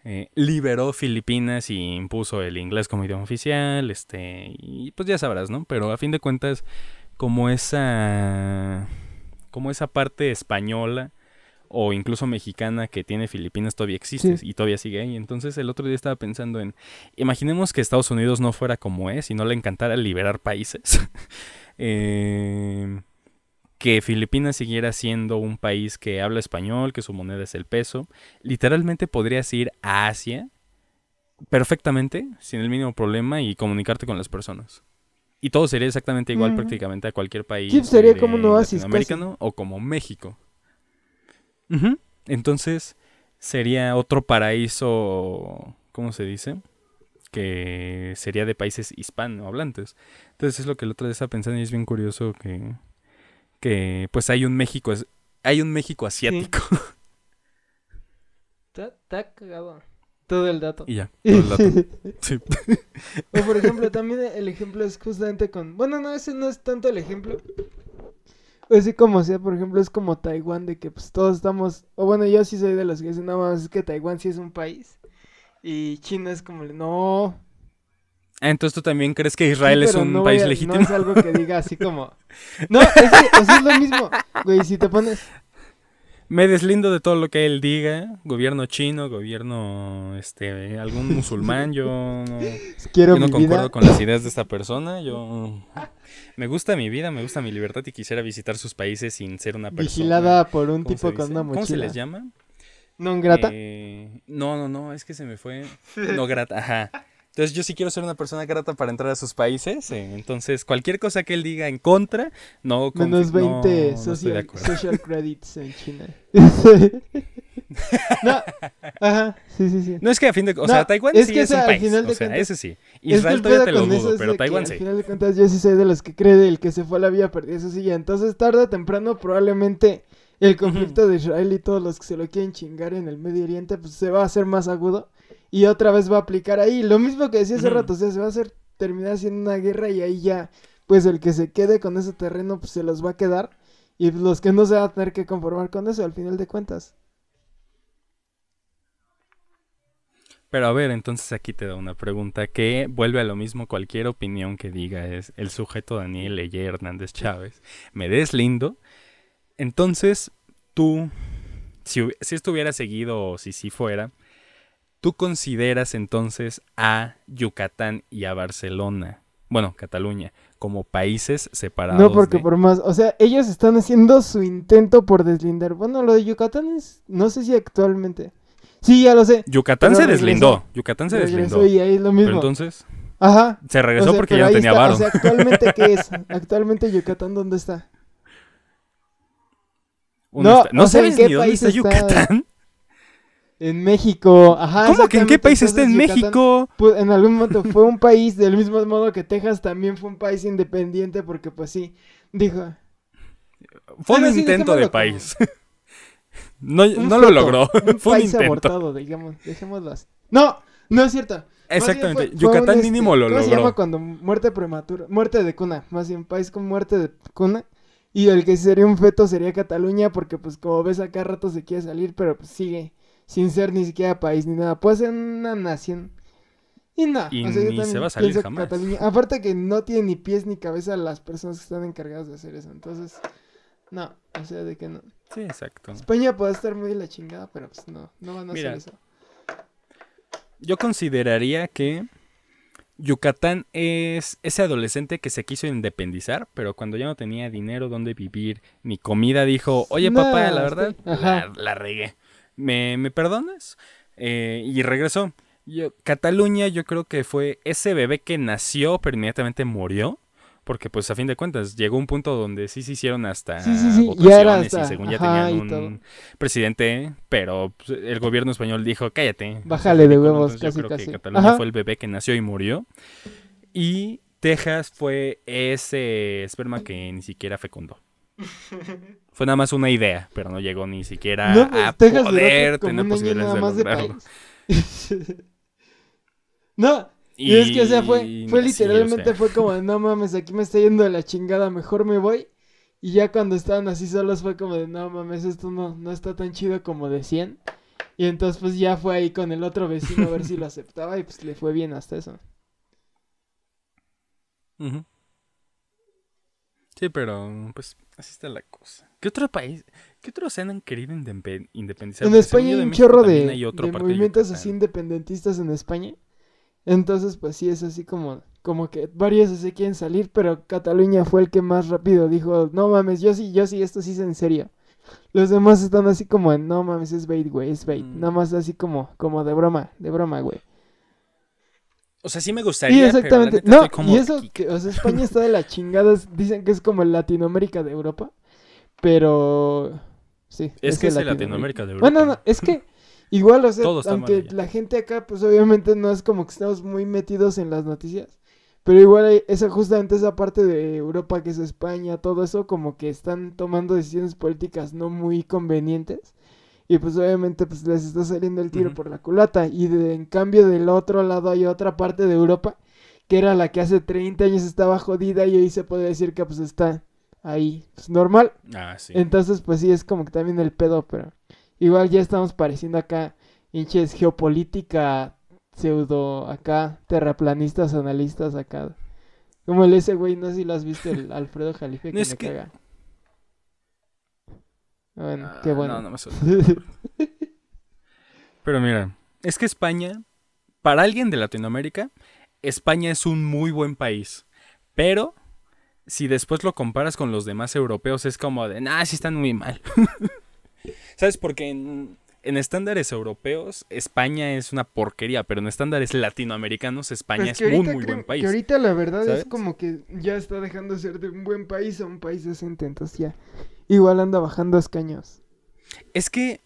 Eh, liberó Filipinas y impuso el inglés como idioma oficial, este, y pues ya sabrás, ¿no? Pero a fin de cuentas, como esa, como esa parte española o incluso mexicana que tiene Filipinas todavía existe Sí. y todavía sigue ahí. Entonces el otro día estaba pensando en, imaginemos que Estados Unidos no fuera como es y no le encantara liberar países. Eh, que Filipinas siguiera siendo un país que habla español, que su moneda es el peso. Literalmente podrías ir a Asia perfectamente, sin el mínimo problema, y comunicarte con las personas. Y todo sería exactamente igual prácticamente a cualquier país. Sería como un oasis, latinoamericano o como México. Entonces, sería otro paraíso, ¿cómo se dice? Que sería de países hispanohablantes. Entonces es lo que el otro día estaba pensando y es bien curioso que, que pues hay un México, hay un México asiático. Está cagado. Todo el dato. y ya, todo el dato. Sí. O por ejemplo, también el ejemplo es justamente con... Bueno, no, ese no es tanto el ejemplo. Así como sea, por ejemplo, es como Taiwán, de que pues todos estamos... O bueno, yo sí soy de los que dicen, nada más es que Taiwán sí es un país. Y China es como, no... Ah, entonces tú también crees que Israel Sí, es un no país a- legítimo. No es algo que diga así como... No, es, que, o sea, es lo mismo. Güey, si te pones... Me deslindo de todo lo que él diga. Gobierno chino, gobierno, este, algún musulmán. Yo no, Quiero yo no concuerdo vida. con las ideas de esta persona. Yo me gusta mi vida, me gusta mi libertad y quisiera visitar sus países sin ser una persona. Vigilada por un ¿cómo se tipo con una mochila. ¿Cómo se les llama? ¿Non grata? Eh, no, no, no, es que se me fue. No grata, ajá. Entonces yo sí quiero ser una persona grata para entrar a sus países. eh, entonces cualquier cosa que él diga en contra, no Menos no- 20 no social, social credits en China. No, ajá, sí, sí, sí. No es que a fin de... O No, sea, Taiwán es sí que, es un al país. final de o sea, cuentas- ese sí. Israel el todavía te lo dudo, pero Taiwán sí. Al final de cuentas, yo sí soy de los que cree del que se fue a la vía perdida, eso sí, ya. Entonces, tarde o temprano, probablemente el conflicto de Israel y todos los que se lo quieren chingar en el Medio Oriente, pues se va a hacer más agudo y otra vez va a aplicar ahí. Lo mismo que decía hace rato, o sea, se va a hacer terminar siendo una guerra y ahí ya, pues el que se quede con ese terreno, pues se los va a quedar. Y los que no se van a tener que conformar con eso, al final de cuentas. Pero a ver, entonces aquí te da una pregunta que vuelve a lo mismo cualquier opinión que diga es el sujeto Daniel Leye Hernández Chávez. Me deslindo. Entonces, tú, si, si esto hubiera seguido o si sí fuera, ¿tú consideras entonces a Yucatán y a Barcelona, bueno, Cataluña, como países separados? No, porque de- por más, o sea, ellos están haciendo su intento por deslindar. Bueno, lo de Yucatán es, no sé si actualmente. Sí, ya lo sé. Yucatán se regresó. deslindó. Yucatán se Regresó deslindó. y ahí es lo Pero mismo. entonces Ajá. se regresó o sea, porque ya no tenía varo. O sea, actualmente qué es? Actualmente Yucatán ¿dónde está? No, está- ¿No o sea, ¿en sabes qué ni dónde está? Yucatán? En México. Ajá. ¿Cómo que en qué país está en Yucatán, México? pues, en algún momento fue un país del mismo modo que Texas también fue un país independiente porque pues sí, dijo, Fue un sí, intento de como- país. no un no lo logró. Un Fue un intento. abortado, digamos, dejémoslo así. No, no es cierto. Exactamente. fue- Yucatán un, mínimo este, lo ¿cómo se logró. llama cuando muerte prematura? Muerte de cuna, más bien país con muerte de cuna. Y el que sería un feto sería Cataluña porque pues como ves acá rato se quiere salir, pero pues sigue sin ser ni siquiera país ni nada. Puede ser una nación. Y no, Y o sea, yo ni se va a salir jamás. Cataluña- aparte que no tiene ni pies ni cabeza las personas que están encargadas de hacer eso. Entonces, no, o sea, de que no. Sí, exacto. España puede estar muy la chingada, pero pues no, no van a Mira, hacer eso. Yo consideraría que Yucatán es ese adolescente que se quiso independizar, pero cuando ya no tenía dinero donde vivir ni comida, dijo, oye papá, la verdad, la regué. ¿Me, me perdonas? Eh, y regresó. Yo, Cataluña yo creo que fue ese bebé que nació pero inmediatamente murió. Porque pues a fin de cuentas llegó un punto donde sí se hicieron hasta Sí, sí, sí, ya era y hasta- según ya ajá, tenían un presidente, pero pues, el gobierno español dijo, cállate. Bájale de ridículo". huevos, Entonces, casi, yo creo casi. que Cataluña Ajá. fue el bebé que nació y murió. Y Texas fue ese esperma que ni siquiera fecundó. Fue nada más una idea, pero no llegó ni siquiera No, pues, a Texas poder como tener posibilidades nada de más lograrlo. no, y, es que, o sea, fue, fue sí, literalmente, o sea, fue como, de, no mames, aquí me está yendo de la chingada, mejor me voy. Y ya cuando estaban así solos fue como de, no mames, esto no, no está tan chido como decían. Y entonces pues ya fue ahí con el otro vecino a ver si lo aceptaba y pues le fue bien hasta eso. Sí, pero pues así está la cosa. ¿Qué otro país, qué otros se han querido indepe- independizar? En España hay un chorro de, hay otro de aparte de movimientos así independentistas en España. Entonces, pues sí, es así como, como que varios se quieren salir, pero Cataluña fue el que más rápido dijo, no mames, yo sí, yo sí, esto sí es en serio. Los demás están así como en, no mames, es bait, güey, es bait. Mm. Nada más así como, como de broma, de broma, güey. O sea, sí me Sí, gustaría, exactamente. pero la neta No, como y eso, que- o sea, España está de la chingada, dicen que es como el Latinoamérica de Europa, pero... Sí. Es que es de Latinoamérica de Europa. Bueno, no, es que igual, o sea, aunque la gente acá, pues obviamente no es como que estamos muy metidos en las noticias, pero igual hay esa, justamente esa parte de Europa que es España, todo eso, como que están tomando decisiones políticas no muy convenientes. Y pues obviamente pues les está saliendo el tiro por la culata. Y de- en cambio del otro lado hay otra parte de Europa que era la que hace 30 años estaba jodida y hoy se puede decir que pues está ahí, pues normal. Ah, sí. Entonces, pues sí, es como que también el pedo, pero igual ya estamos pareciendo acá hinches geopolítica pseudo acá, terraplanistas, analistas acá. Como el ese güey, no sé si lo has visto, el Alfredo Jalife, que Es me que- caga. Bueno, Ah, qué bueno. No, no me. Pero mira, es que España, para alguien de Latinoamérica, España es un muy buen país. Pero si después lo comparas con los demás europeos, es como de, nah, sí están muy mal. ¿Sabes? Porque en, en estándares europeos, España es una porquería, pero en estándares latinoamericanos, España Pues es que muy, buen país. Que ahorita la verdad ¿sabes? es como que ya está dejando de ser de un buen país a un país decente, entonces ya. Igual anda bajando escaños. Es que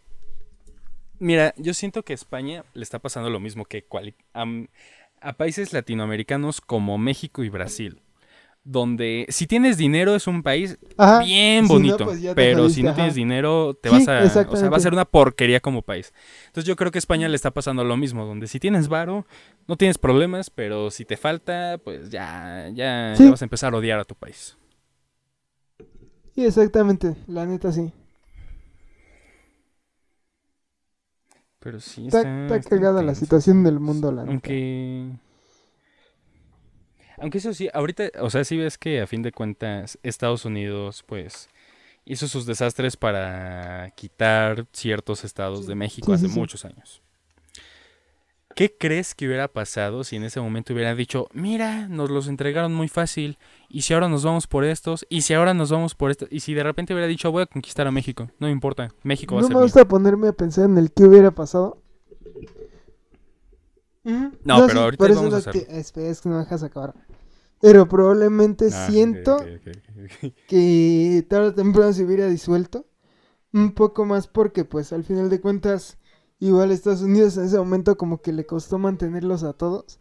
Mira, yo siento que a España le está pasando lo mismo que am- a países latinoamericanos como México y Brasil. Donde si tienes dinero es un país Ajá, bien si no, bonito, pues pero si no ajá. tienes dinero te Sí, vas a, o sea, va a ser una porquería como país. Entonces yo creo que a España le está pasando lo mismo, donde si tienes varo no tienes problemas, pero si te falta, pues ya ya, Sí. ya vas a empezar a odiar a tu país. Sí, exactamente, la neta sí. Pero sí Está, está, está está cagada la situación del mundo, la neta. Aunque. Aunque eso sí, ahorita, o sea, sí ves que a fin de cuentas Estados Unidos, pues, hizo sus desastres para quitar ciertos estados de México Sí, hace sí, muchos años. ¿Qué crees que hubiera pasado si en ese momento hubiera dicho, mira, nos los entregaron muy fácil, y si ahora nos vamos por estos, y si ahora nos vamos por estos, y si de repente hubiera dicho, voy a conquistar a México, no me importa, México va a No ser me mío"? gusta ponerme a pensar en el que hubiera pasado. No, pero ahorita por eso vamos a es que- hacerlo. espera, es que no me dejas acabar. Pero probablemente Ah, siento que tarde o temprano se hubiera disuelto. Un poco más porque, pues, al final de cuentas, igual Estados Unidos en ese momento como que le costó mantenerlos a todos.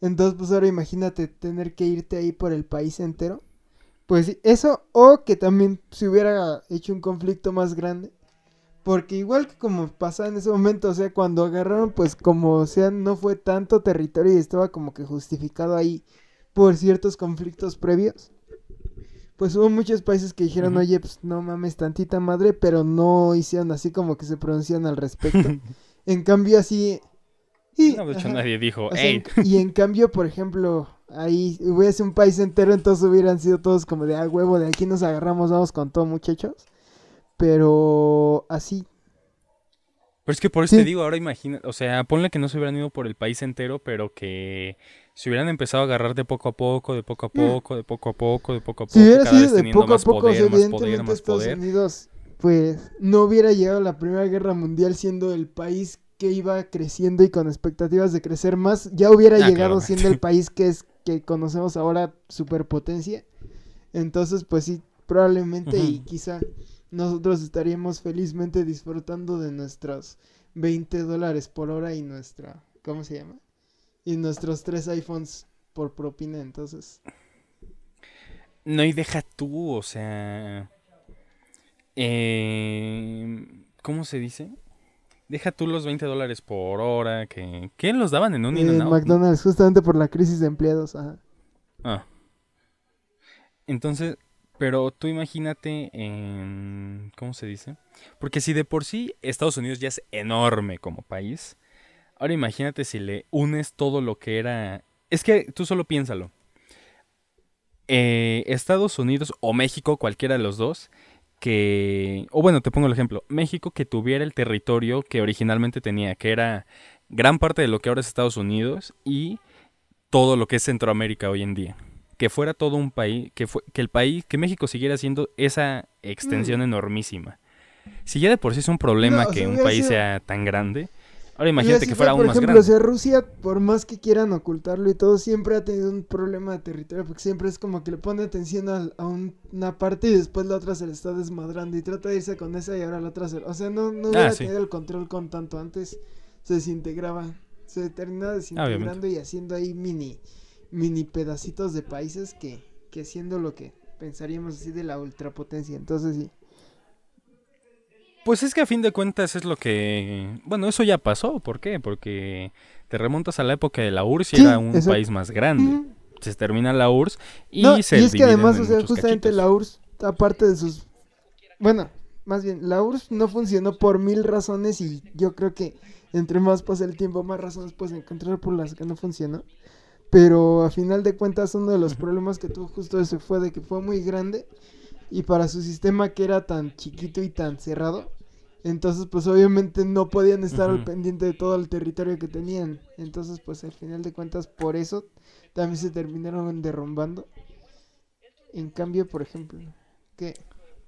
Entonces, pues ahora imagínate tener que irte ahí por el país entero. Pues eso, o que también se hubiera hecho un conflicto más grande. Porque igual que como pasaba en ese momento, o sea, cuando agarraron, pues como, o sea, no fue tanto territorio y estaba como que justificado ahí por ciertos conflictos previos. Pues hubo muchos países que dijeron, oye, pues no mames, tantita madre, pero no hicieron así como que se pronuncian al respecto. en cambio, así... y- No, de hecho ajá. nadie dijo, sea, y en cambio, por ejemplo, ahí hubiese un país entero, entonces hubieran sido todos como de, ah, huevo, de aquí nos agarramos, vamos con todo, muchachos. Pero así, Pero es que por eso Sí. te digo, ahora imagina, o sea, ponle que no se hubieran ido por el país entero, pero que se hubieran empezado a agarrar de poco a poco, de poco a poco, de poco a poco, de poco a poco, Mm. si hubiera sido de poco a poco, poder, sea, más poder, evidentemente más Estados poder. Unidos, pues, no hubiera llegado a la Primera Guerra Mundial siendo el país que iba creciendo y con expectativas de crecer más, ya hubiera Ah, llegado claramente. siendo el país que es que conocemos ahora superpotencia. Entonces, pues sí, probablemente y quizá nosotros estaríamos felizmente disfrutando de nuestros 20 dólares por hora y nuestra, ¿cómo se llama? Y nuestros tres iPhones por propina, entonces. No, y deja tú, o sea, eh, ¿cómo se dice? Deja tú los 20 dólares por hora, que, ¿qué los daban en un En? McDonald's, justamente por la crisis de empleados, ajá. Ah. Entonces, pero tú imagínate en... ¿Cómo se dice? Porque si de por sí Estados Unidos ya es enorme como país, ahora imagínate si le unes todo lo que era... Es que tú solo piénsalo. Eh, Estados Unidos o México, cualquiera de los dos, que... O bueno, te pongo el ejemplo. México que tuviera el territorio que originalmente tenía, que era gran parte de lo que ahora es Estados Unidos y todo lo que es Centroamérica hoy en día. Que fuera todo un país, que, fue, que el país, que México siguiera siendo esa extensión enormísima. Si ya de por sí es un problema No, o que sea, un país sido- sea tan grande, ahora imagínate que fue, fuera aún más ejemplo, grande. o sea, Rusia, por más que quieran ocultarlo y todo, siempre ha tenido un problema de territorio, porque siempre es como que le pone atención a, un- una parte y después la otra se le está desmadrando y trata de irse con esa y ahora la otra se... O sea, no, no hubiera Ah, sí. tenido el control con tanto antes, se desintegraba, se terminaba desintegrando y haciendo ahí mini, mini pedacitos de países que, que siendo lo que pensaríamos así de la ultrapotencia, entonces sí. Pues es que a fin de cuentas es lo que... Bueno, eso ya pasó. ¿Por qué? Porque te remontas a la época de la URSS y Sí, era un país más grande. Se termina la URSS y No, se y es que además, o sea, justamente cachitos. la URSS, aparte de sus... Bueno, más bien, la URSS no funcionó por mil razones y yo creo que entre más pasa el tiempo, más razones puedes encontrar por las que no funcionó. Pero a final de cuentas, uno de los problemas que tuvo justo ese fue de que fue muy grande y para su sistema que era tan chiquito y tan cerrado, entonces pues obviamente no podían estar al pendiente de todo el territorio que tenían. Entonces pues al final de cuentas por eso también se terminaron derrumbando. En cambio, por ejemplo, que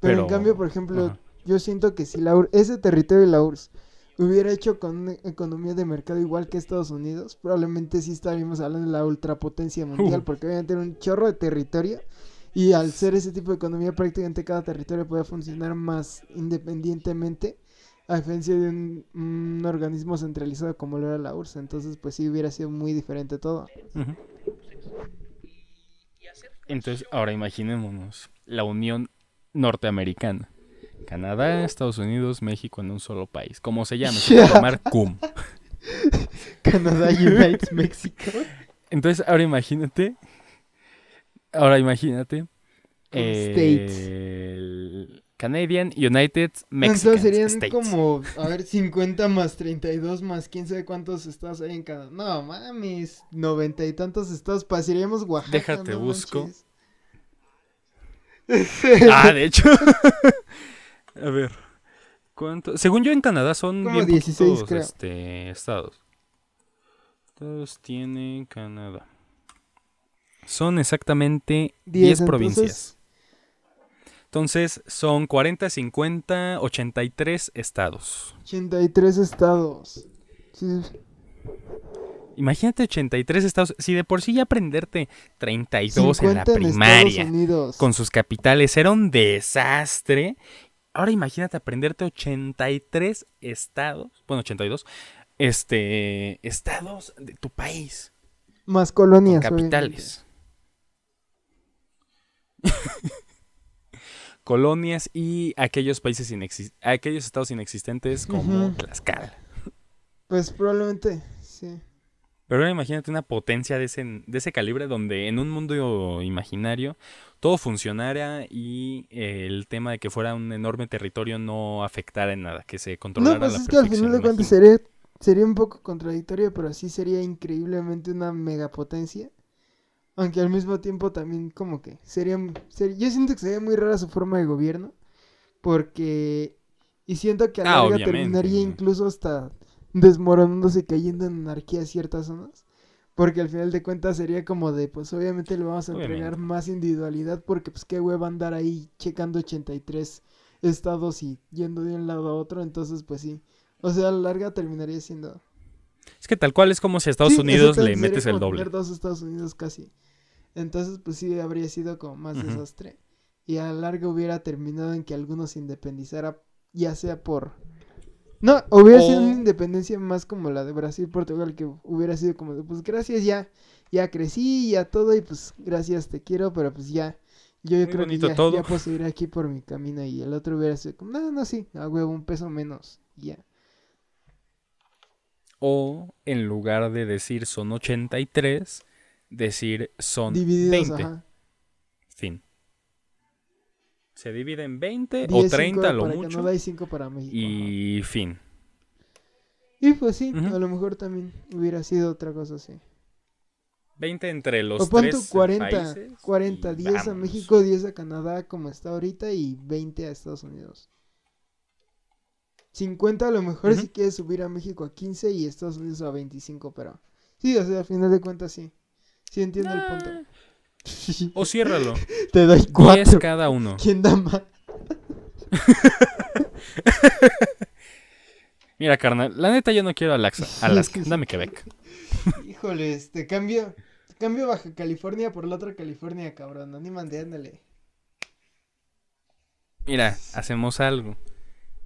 pero, en cambio, por ejemplo, yo siento que si la ese territorio de la URSS hubiera hecho con una economía de mercado igual que Estados Unidos, probablemente sí estaríamos hablando de la ultrapotencia mundial, Uh. porque obviamente era un chorro de territorio y al ser ese tipo de economía prácticamente cada territorio puede funcionar más independientemente A diferencia de un, un organismo centralizado como lo era la URSS. Entonces, pues sí hubiera sido muy diferente todo. Ujú. Entonces, ahora imaginémonos la Unión Norteamericana. Canadá, Estados Unidos, México en un solo país. ¿Cómo se llama? Se a llamar CUM. Canadá Unites México. Entonces, ahora imagínate. Ahora imagínate. States. el Canadian United Mexican Entonces serían States. como, a ver, 50 más 32 más quién sabe cuántos estados hay en Canadá. No mames, noventa y tantos estados. Pasaríamos Oaxaca. Déjate, no busco. Ah, de hecho. a ver. ¿Cuánto? Según yo en Canadá son Como bien 16, poquitos, creo. este, estados. Todos tienen Canadá. Son exactamente 10, Diez, provincias. Entonces son 40, 50, 83 estados. 83 estados. Sí, Imagínate 83 estados. Si de por sí ya aprenderte 32 en la 50 en primaria Estados Unidos. con sus capitales era un desastre. Ahora imagínate aprenderte 83 estados, bueno, 82, este, estados de tu país, Más colonias. capitales. Colonias y aquellos países aquellos estados inexistentes como Ujú. Tlaxcala. Pues probablemente, sí. Pero ahora imagínate una potencia de ese, de ese calibre donde en un mundo imaginario todo funcionara y eh, el tema de que fuera un enorme territorio no afectara en nada, que se controlara No, pues la es que al final de cuentas sería, sería un poco contradictorio, pero sí sería increíblemente una megapotencia. Aunque al mismo tiempo también como que sería, ser- yo siento que sería muy rara su forma de gobierno. Porque... Y siento que a la Ah, terminaría incluso hasta desmoronándose y cayendo en anarquía ciertas zonas. Porque al final de cuentas sería como de, pues obviamente le vamos a entregar más individualidad porque pues qué hueva andar ahí checando 83 estados y yendo de un lado a otro, entonces pues sí. O sea, a la larga terminaría siendo... Es que tal cual es como si a Estados Sí, Unidos le metes el doble. dos Estados Unidos casi. Entonces pues sí habría sido como más desastre. Y a la larga hubiera terminado en que algunos se independizara, ya sea por... No, hubiera sido una independencia más como la de Brasil, Portugal, que hubiera sido como de, pues gracias, ya, ya crecí, ya todo, y pues gracias, te quiero, pero pues ya, yo, yo creo que ya, todo. ya puedo seguir aquí por mi camino, y el otro hubiera sido como, no, no, sí, a huevo, un peso menos, y ya. O en lugar de decir son 83, decir son Divididos, 20. ajá. Fin. Se divide en 20 o 10, 30 5 lo para mucho. Canadá y 5 para México. ajá. Y fin. Y pues sí, Ujú. a lo mejor también hubiera sido otra cosa así. 20 entre los o pon tú tres 40, países. 40, y 10 a vámonos. México, 10 a Canadá como está ahorita y 20 a Estados Unidos. 50 a lo mejor Ujú. si quieres subir a México a 15 y Estados Unidos a 25, pero sí, o sea, al final de cuentas sí. Sí entiendo el punto. O ciérralo. Te doy 10 4. cada uno. ¿Quién da más? Mira, carnal, la neta yo no quiero Alaska. Alaska. Dame Quebec. Híjole, este cambio cambio Baja California por la otra California, cabrón. Anímate, ándale. Mira, hacemos algo.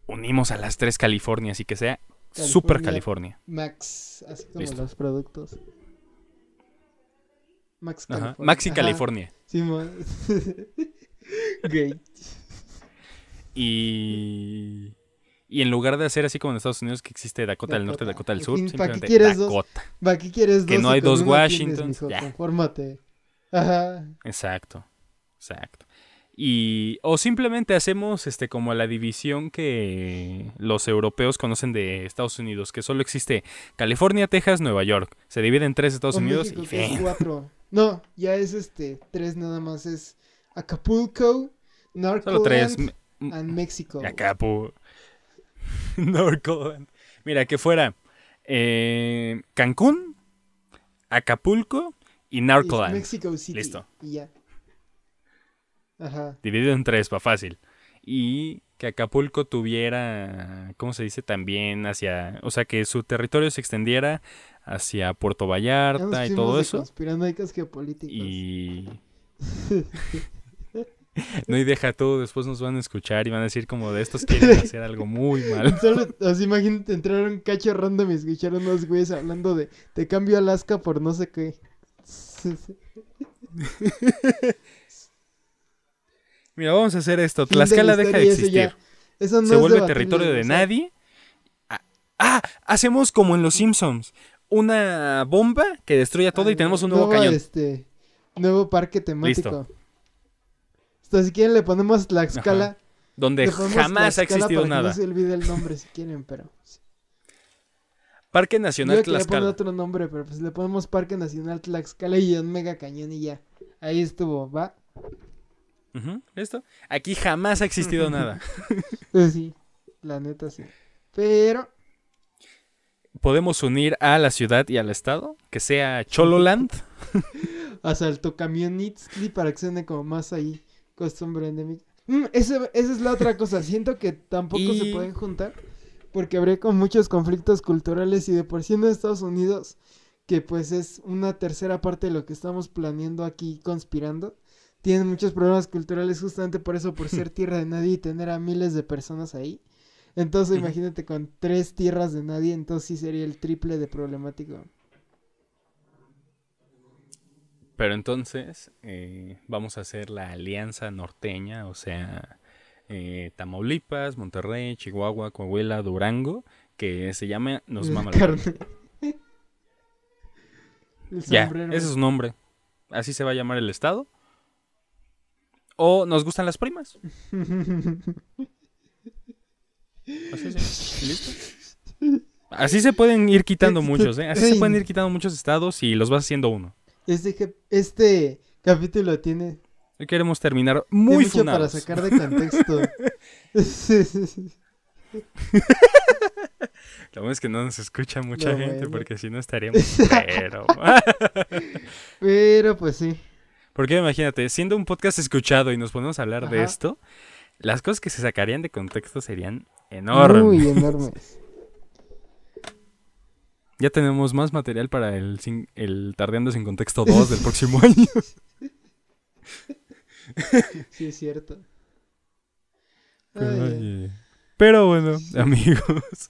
Unimos a las tres Californias y que sea Super California. California. Max, así como Listo. los productos. Max Ajá. California. Maxi California. Sí, Great. Y. Y en lugar de hacer así como en Estados Unidos que existe Dakota, del Norte, Dakota. Del Sur, fin, ¿pa' qué simplemente quieres dos? Dakota. Va, ¿qué quieres? Que Dos no y hay dos mijo, ya. Confórmate. Ajá. Exacto. Exacto. Y. O simplemente hacemos este como la división que los europeos conocen de Estados Unidos, que solo existe California, Texas, Nueva York. Se divide en tres Estados O Unidos México, y que fin. cuatro. No, ya es este, tres nada más. Es Acapulco, Solo tres. Narcoland and México. Acapu. Norcoland. Mira, que fuera eh, Cancún, Acapulco y Y Narcoland. Mexico City. Listo. Y ya. Ajá. Dividido en tres, para fácil. Y que Acapulco tuviera, ¿cómo se dice? También hacia, o sea, que su territorio se extendiera hacia Puerto Vallarta y todo de eso. Conspiranoicas geopolíticas. Y... No, y deja todo, después nos van a escuchar y van a decir como de estos quieren hacer algo muy mal. Solo, así imagínate entrar a un cacho random y escuchar a unos güeyes hablando de te cambio Alaska por no sé qué. Mira, vamos a hacer esto. Fin de Tlaxcala deja de eso existir. ya. Eso no Se es vuelve territorio de nadie. Ah, Ah, hacemos como en los Simpsons. Una bomba que destruya todo y tenemos un nuevo nuevo, cañón. Este, nuevo parque temático. Entonces, si quieren le ponemos Tlaxcala. Donde Le ponemos jamás ha Tlaxcala existido para que nada. No se olvide el nombre si quieren, pero. Parque Yo Nacional le poner Tlaxcala. otro nombre, pero pues le ponemos Parque Nacional Tlaxcala y un mega cañón y ya. Ahí estuvo, ¿va? ¿Listo? Aquí jamás ha existido nada. Pues sí, la neta sí. Pero, Podemos unir a la ciudad y al estado, que sea Chololand. asaltó Camionitsli para que suene como más ahí costumbre endémica. Mm, esa es la otra cosa. Siento que tampoco se pueden juntar porque habría con muchos conflictos culturales y de por sí en Estados Unidos, que pues es una tercera parte de lo que estamos planeando aquí conspirando, tienen muchos problemas culturales justamente por eso, por ser tierra de nadie y tener a miles de personas ahí. Entonces imagínate con tres tierras de nadie, entonces sí sería el triple de problemático. Pero entonces eh, vamos a hacer la alianza norteña, o sea, eh, Tamaulipas, Monterrey, Chihuahua, Coahuila, Durango, que se llama Nos mama la carne. El Ya, ese es su nombre. Así se va a llamar el estado. O nos gustan las primas. Así sí. ¿Listo? Así se pueden ir quitando muchos, ¿eh? Así se pueden ir quitando muchos estados y los vas haciendo uno. Este, este capítulo tiene, Hoy queremos terminar muy mucho para funados. sacar de contexto. Sí, sí, sí. Lo bueno es que no nos escucha mucha No, gente bueno. porque si no estaríamos... Pero... Pero pues sí. Porque imagínate, siendo un podcast escuchado y nos ponemos a hablar de esto, las cosas que se sacarían de contexto serían enormes. Muy enorme. Ya tenemos más material para el, sin- el Tardeando sin Contexto 2 del próximo año. Sí, es cierto. Ay. Pero bueno, amigos,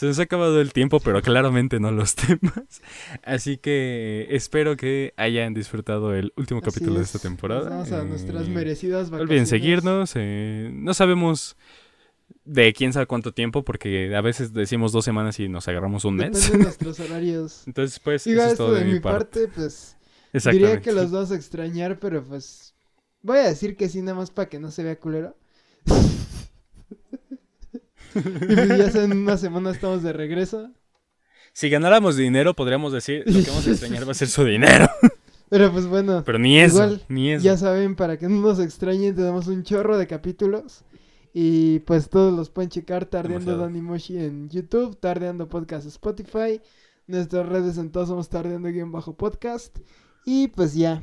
se nos ha acabado el tiempo, pero claramente no los temas. Así que espero que hayan disfrutado el último Así capítulo de es. esta temporada. Nos vamos a nuestras Eh, merecidas No vacaciones. olviden seguirnos. eh, no sabemos de quién sabe cuánto tiempo, porque a veces decimos dos semanas y nos agarramos un mes. Depende de nuestros horarios. Entonces, pues, Digo, eso es todo de mi parte, pues diría que los a extrañar, pero pues voy a decir que sí, nada más para que no se vea culero. y pues ya en una semana estamos de regreso. Si ganáramos dinero, podríamos decir lo que vamos a extrañar va a ser su dinero. Pero pues bueno, Pero ni eso, Igual, ni eso. ya saben, para que no nos extrañen, tenemos un chorro de capítulos. Y pues todos los pueden checar Tardeando. Dani Moshi en YouTube, Tardeando Podcast Spotify. Nuestras redes en todos somos Tardeando-podcast. Y pues ya.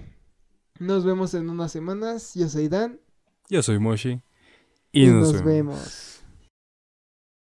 Nos vemos en unas semanas. Yo soy Dan. Yo soy Moshi. Y, nos, vemos. vemos.